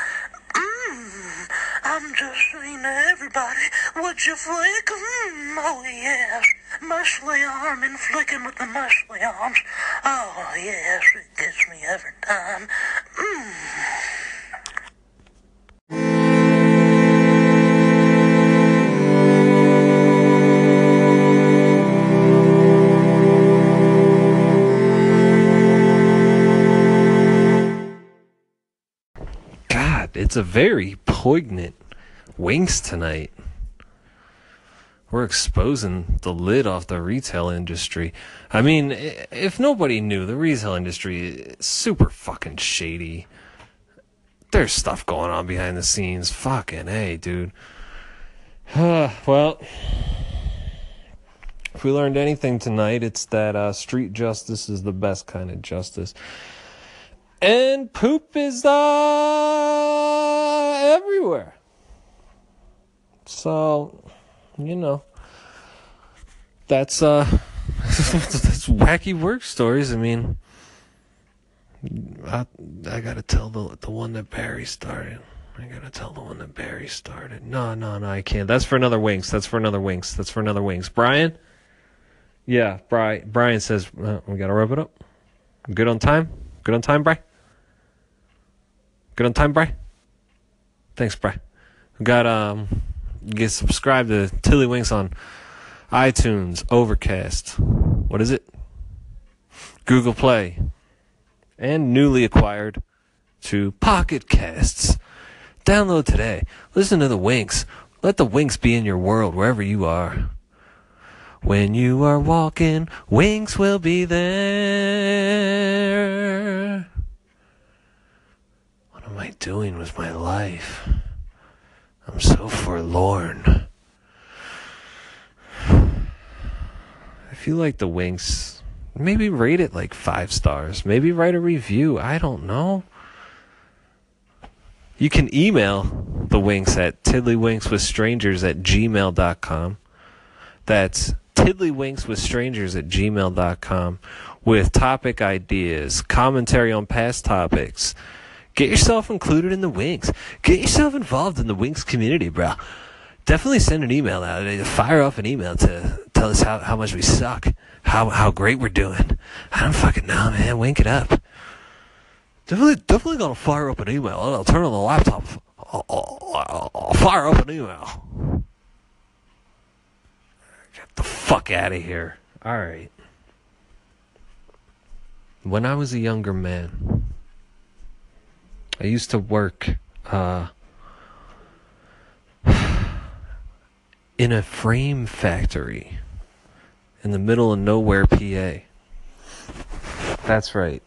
Mmm, I'm just saying to everybody, would you flick? Mmm, oh yes. Muscly arm and flicking with the muscly arms. Oh yes, it gets me every time. Mmm.
It's a very poignant Winks tonight. We're exposing the lid off the retail industry. I mean, if nobody knew, the retail industry is super fucking shady. There's stuff going on behind the scenes. Fucking hey, dude. well, if we learned anything tonight, it's that uh, street justice is the best kind of justice. And poop is uh, everywhere. So, you know, that's uh, that's wacky work stories. I mean, I I gotta tell the the one that Barry started. I gotta tell the one that Barry started. No, no, no, I can't. That's for another Winks. That's for another Winks. That's for another Winks. Brian. Yeah, Brian. Brian says uh, we gotta wrap it up. Good on time. Good on time, Brian. Good on time, Bry? Thanks, Bry. Got um get subscribed to Tiddly Winks on iTunes, Overcast. What is it? Google Play. And newly acquired to Pocket Casts. Download today. Listen to the Winks. Let the Winks be in your world wherever you are. When you are walking, Winks will be there. I doing with my life? I'm so forlorn. If you like the Winks, maybe rate it like five stars. Maybe write a review. I don't know. You can email the Winks at tiddlywinkswithstrangers at gmail.com. That's tiddlywinkswithstrangers at gmail.com with topic ideas, commentary on past topics Get yourself included in the Winks. Get yourself involved in the Winks community, bro. Definitely send an email out. Fire off an email to tell us how, how much we suck, how how great we're doing. I don't fucking know, man. Wink it up. Definitely, definitely gonna fire up an email. I'll turn on the laptop. I'll, I'll, I'll fire up an email. Get the fuck out of here. All right. When I was a younger man, I used to work uh, in a frame factory in the middle of nowhere, PA. That's right.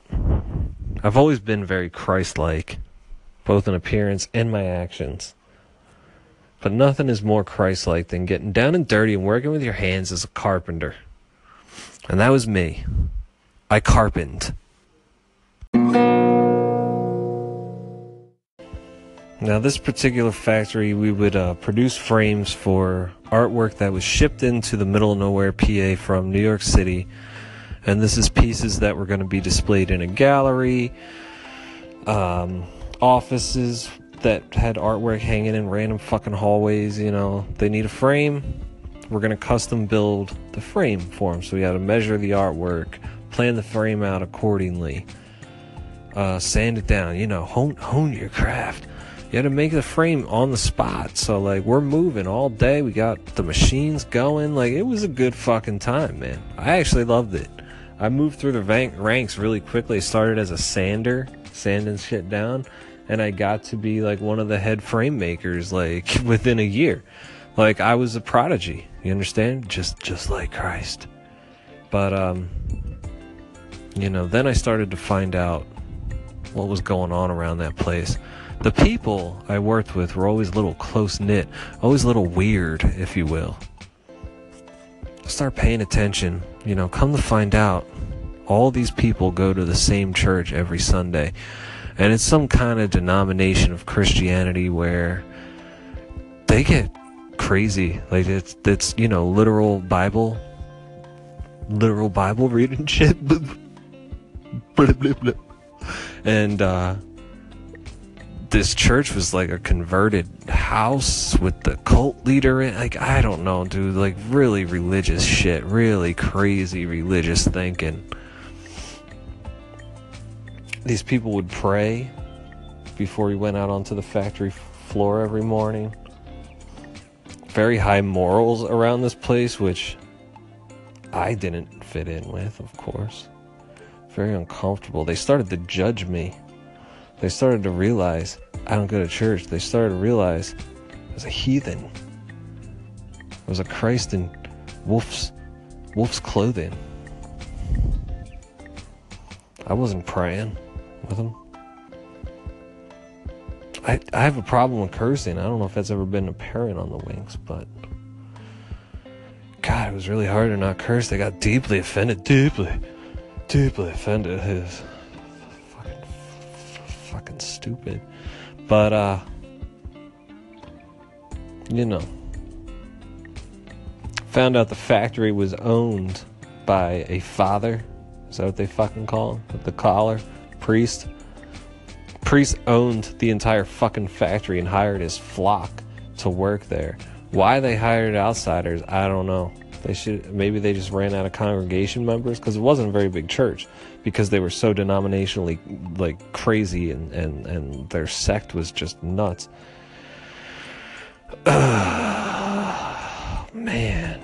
I've always been very Christ like, both in appearance and my actions. But nothing is more Christ like than getting down and dirty and working with your hands as a carpenter. And that was me. I carpented. Now, this particular factory, we would uh, produce frames for artwork that was shipped into the middle of nowhere, PA, from New York City. And this is pieces that were going to be displayed in a gallery, um, offices that had artwork hanging in random fucking hallways. You know, they need a frame. We're going to custom build the frame for them. So we had to measure the artwork, plan the frame out accordingly, uh, sand it down, you know, hone, hone your craft you had to make the frame on the spot. So like we're moving all day. We got the machines going. Like it was a good fucking time, man. I actually loved it. I moved through the rank- ranks really quickly. Started as a sander, sanding shit down, and I got to be like one of the head frame makers like within a year. Like I was a prodigy. You understand? Just just like Christ. But um you know, then I started to find out what was going on around that place the people I worked with were always a little close knit, always a little weird, if you will. Start paying attention, you know, come to find out, all these people go to the same church every Sunday. And it's some kind of denomination of Christianity where they get crazy. Like it's it's, you know, literal Bible literal Bible reading shit. and uh this church was like a converted house with the cult leader in like I don't know, dude, like really religious shit, really crazy religious thinking. These people would pray before we went out onto the factory floor every morning. Very high morals around this place, which I didn't fit in with, of course. Very uncomfortable. They started to judge me they started to realize I don't go to church. They started to realize I was a heathen. I was a Christ in wolf's wolf's clothing. I wasn't praying with them. I I have a problem with cursing. I don't know if that's ever been apparent on the Winks, but God, it was really hard to not curse. They got deeply offended, deeply, deeply offended. His fucking stupid. But, uh, you know, found out the factory was owned by a father. Is that what they fucking call him? The collar? Priest? Priest owned the entire fucking factory and hired his flock to work there. Why they hired outsiders, I don't know. They should maybe they just ran out of congregation members because it wasn't a very big church because they were so denominationally like crazy and and and their sect was just nuts. man.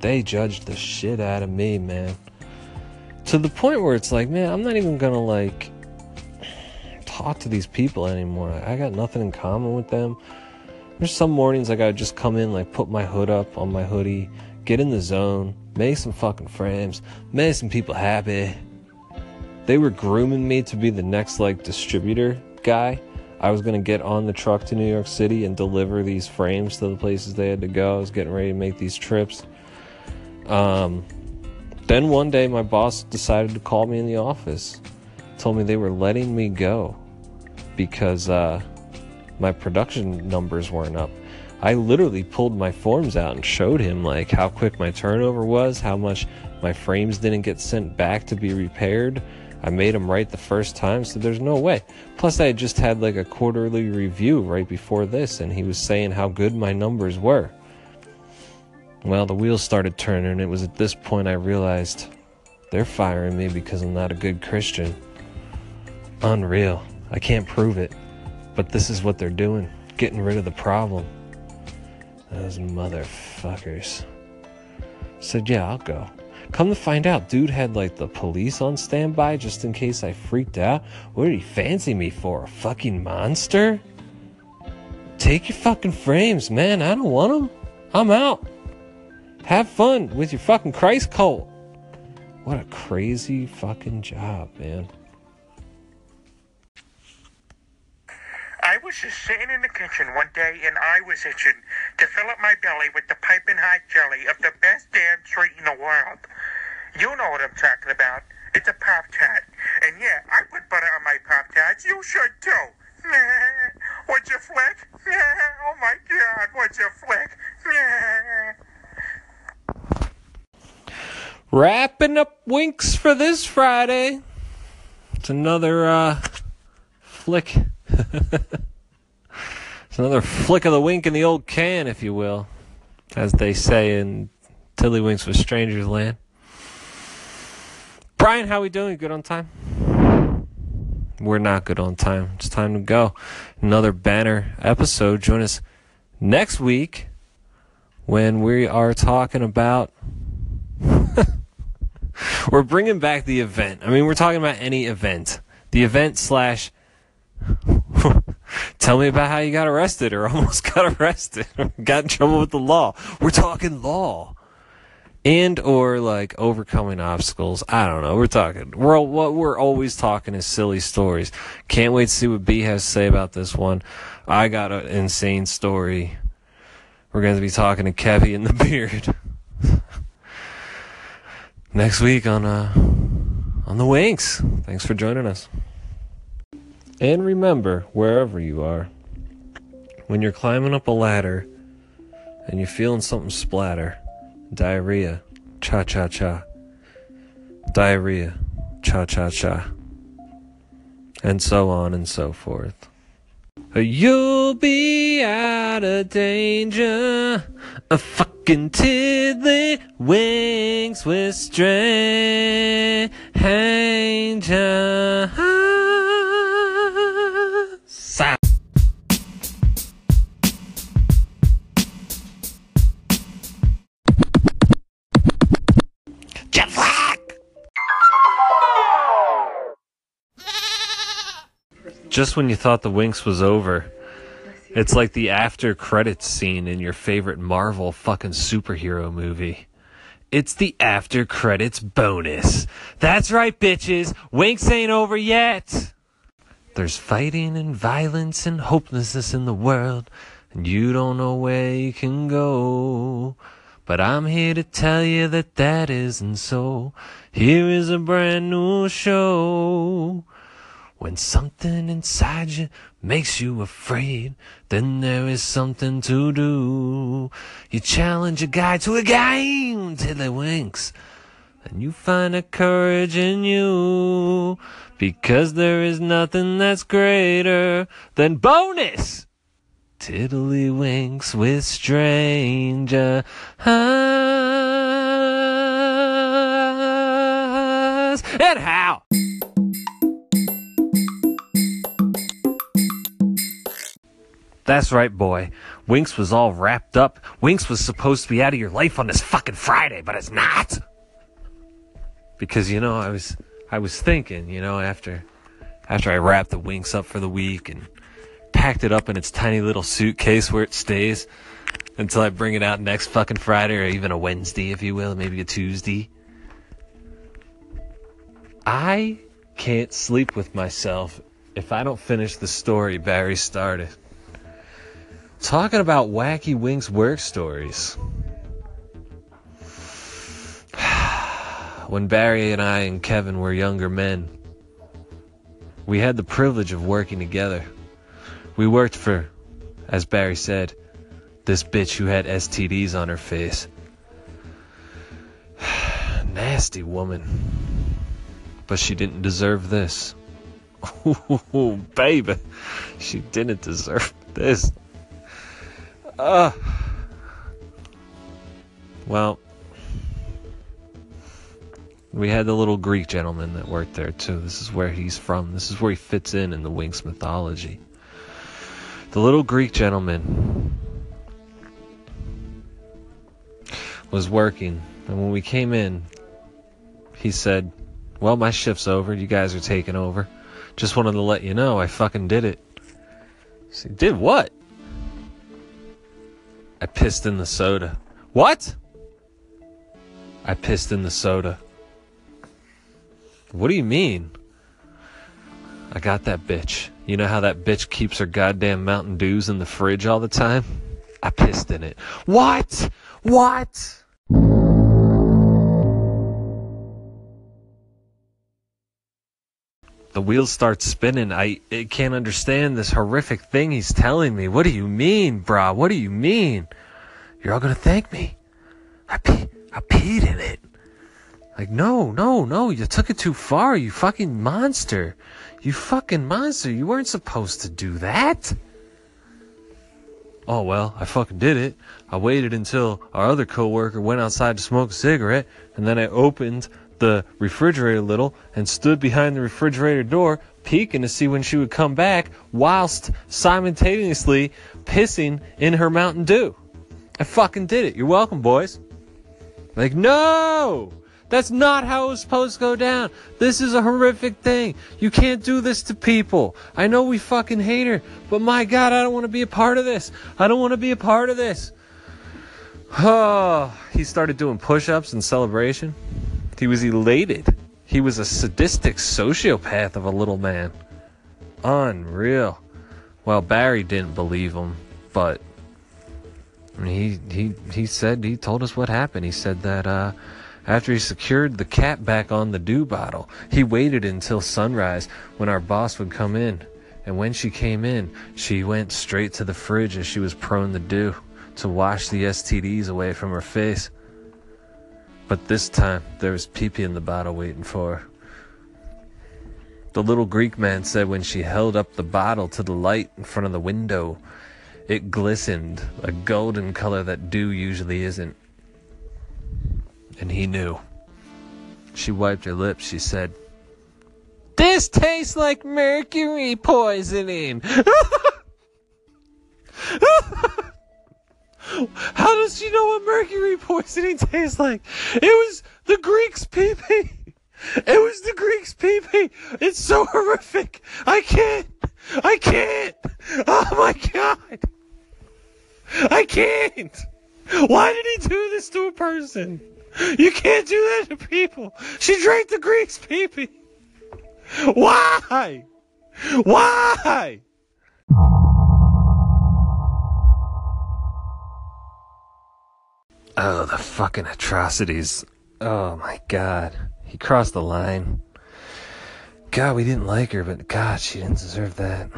They judged the shit out of me, man. To the point where it's like, man, I'm not even gonna like talk to these people anymore. I got nothing in common with them. There's some mornings like I gotta just come in, like put my hood up on my hoodie, get in the zone, make some fucking frames, make some people happy. They were grooming me to be the next like distributor guy. I was gonna get on the truck to New York City and deliver these frames to the places they had to go. I was getting ready to make these trips. Um, then one day, my boss decided to call me in the office. Told me they were letting me go because uh, my production numbers weren't up. I literally pulled my forms out and showed him like how quick my turnover was, how much my frames didn't get sent back to be repaired. I made him right the first time, so there's no way. Plus, I had just had like a quarterly review right before this, and he was saying how good my numbers were. Well, the wheels started turning, and it was at this point I realized they're firing me because I'm not a good Christian. Unreal. I can't prove it, but this is what they're doing getting rid of the problem. Those motherfuckers. Said, yeah, I'll go. Come to find out, dude had like the police on standby just in case I freaked out. What did he fancy me for? A fucking monster? Take your fucking frames, man. I don't want them. I'm out. Have fun with your fucking Christ cult. What a crazy fucking job, man.
Was just sitting in the kitchen one day and I was itching to fill up my belly with the piping hot jelly of the best damn treat in the world. You know what I'm talking about. It's a Pop Tart. And yeah, I put butter on my Pop Tarts. You should too. Would you flick? Oh my god, would you flick?
Wrapping up winks for this Friday. It's another uh, flick. It's another flick of the wink in the old can, if you will, as they say in Tiddlywinks with Strangers Land. Brian, how are we doing? Good on time? We're not good on time. It's time to go. Another banner episode. Join us next week when we are talking about we're bringing back the event. I mean, we're talking about any event. The event slash. Tell me about how you got arrested or almost got arrested got in trouble with the law. We're talking law. And or like overcoming obstacles. I don't know. We're talking. We're what we're always talking is silly stories. Can't wait to see what B has to say about this one. I got an insane story. We're going to be talking to Kevy in the beard next week on uh on the Winks. Thanks for joining us. And remember, wherever you are, when you're climbing up a ladder and you're feeling something splatter, diarrhea, cha cha cha, diarrhea, cha cha cha, and so on and so forth. You'll be out of danger. A fucking tiddly winks with stranger. Just when you thought the Winks was over, it's like the after credits scene in your favorite Marvel fucking superhero movie. It's the after credits bonus. That's right, bitches. Winks ain't over yet. There's fighting and violence and hopelessness in the world, and you don't know where you can go. But I'm here to tell you that that isn't so. Here is a brand new show. When something inside you makes you afraid, then there is something to do. You challenge a guy to a game till he winks, and you find a courage in you. Because there is nothing that's greater than bonus! Tiddlywinks with stranger. And how? That's right, boy. Winks was all wrapped up. Winks was supposed to be out of your life on this fucking Friday, but it's not. Because you know, I was I was thinking, you know, after after I wrapped the Winks up for the week and packed it up in its tiny little suitcase where it stays until I bring it out next fucking Friday or even a Wednesday, if you will, maybe a Tuesday. I can't sleep with myself if I don't finish the story Barry started. Talking about wacky Winks work stories. when Barry and I and Kevin were younger men, we had the privilege of working together. We worked for, as Barry said, this bitch who had STDs on her face. Nasty woman. But she didn't deserve this. Ooh, baby. She didn't deserve this. Well, we had the little Greek gentleman that worked there too. This is where he's from. This is where he fits in in the Winks mythology. The little Greek gentleman was working, and when we came in, he said, Well, my shift's over. You guys are taking over. Just wanted to let you know I fucking did it. Said, Did what? I pissed in the soda. What? I pissed in the soda. What do you mean? I got that bitch. You know how that bitch keeps her goddamn Mountain Dews in the fridge all the time? I pissed in it. What? What? The wheels start spinning. I, I can't understand this horrific thing he's telling me. What do you mean, brah? What do you mean? You're all gonna thank me. I pee, I peed in it. Like, no, no, no, you took it too far, you fucking monster. You fucking monster, you weren't supposed to do that. Oh well, I fucking did it. I waited until our other coworker went outside to smoke a cigarette, and then I opened the refrigerator a little and stood behind the refrigerator door, peeking to see when she would come back, whilst simultaneously pissing in her Mountain Dew. I fucking did it. You're welcome, boys. Like, no! That's not how it was supposed to go down. This is a horrific thing. You can't do this to people. I know we fucking hate her, but my god, I don't want to be a part of this. I don't want to be a part of this. Oh, he started doing push ups in celebration. He was elated. He was a sadistic sociopath of a little man. Unreal. Well, Barry didn't believe him, but he he he said he told us what happened. He said that uh, after he secured the cap back on the dew bottle, he waited until sunrise when our boss would come in. And when she came in, she went straight to the fridge as she was prone to do to wash the STDs away from her face. But this time, there was pee in the bottle waiting for her. The little Greek man said when she held up the bottle to the light in front of the window, it glistened a golden color that dew usually isn't. And he knew. She wiped her lips. She said, This tastes like mercury poisoning. How does she know what mercury poisoning tastes like? It was the Greeks' pee pee. It was the Greeks' pee pee. It's so horrific. I can't. I can't. Oh my god. I can't. Why did he do this to a person? You can't do that to people. She drank the Greeks' pee pee. Why? Why? Oh, the fucking atrocities. Oh my god. He crossed the line. God, we didn't like her, but God, she didn't deserve that.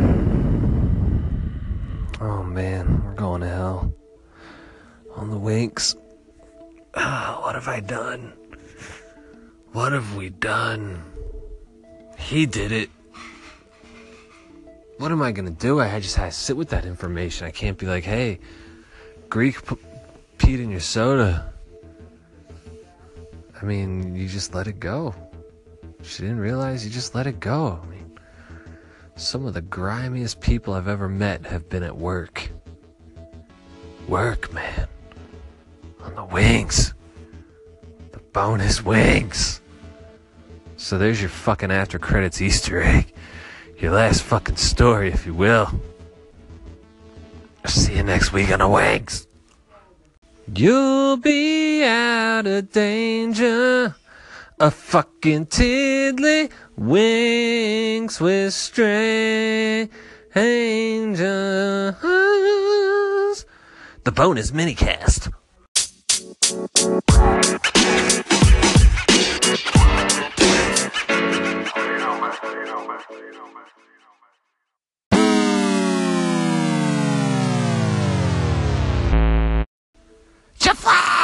Oh man, we're going to hell. On the winks. Ah, what have I done? What have we done? He did it. What am I gonna do? I just had to sit with that information. I can't be like, hey, Greek peed in your soda. I mean, you just let it go. She didn't realize you just let it go. I mean, some of the grimiest people I've ever met have been at work. Work, man. On the Winks. The bonus Winks. So there's your fucking after credits Easter egg. Your last fucking story, if you will. See you next week on the Winks. You'll be out of danger. A fucking tiddly winks with strangers. The bonus minicast.
You know, man. You know, man. You know. 吃饭。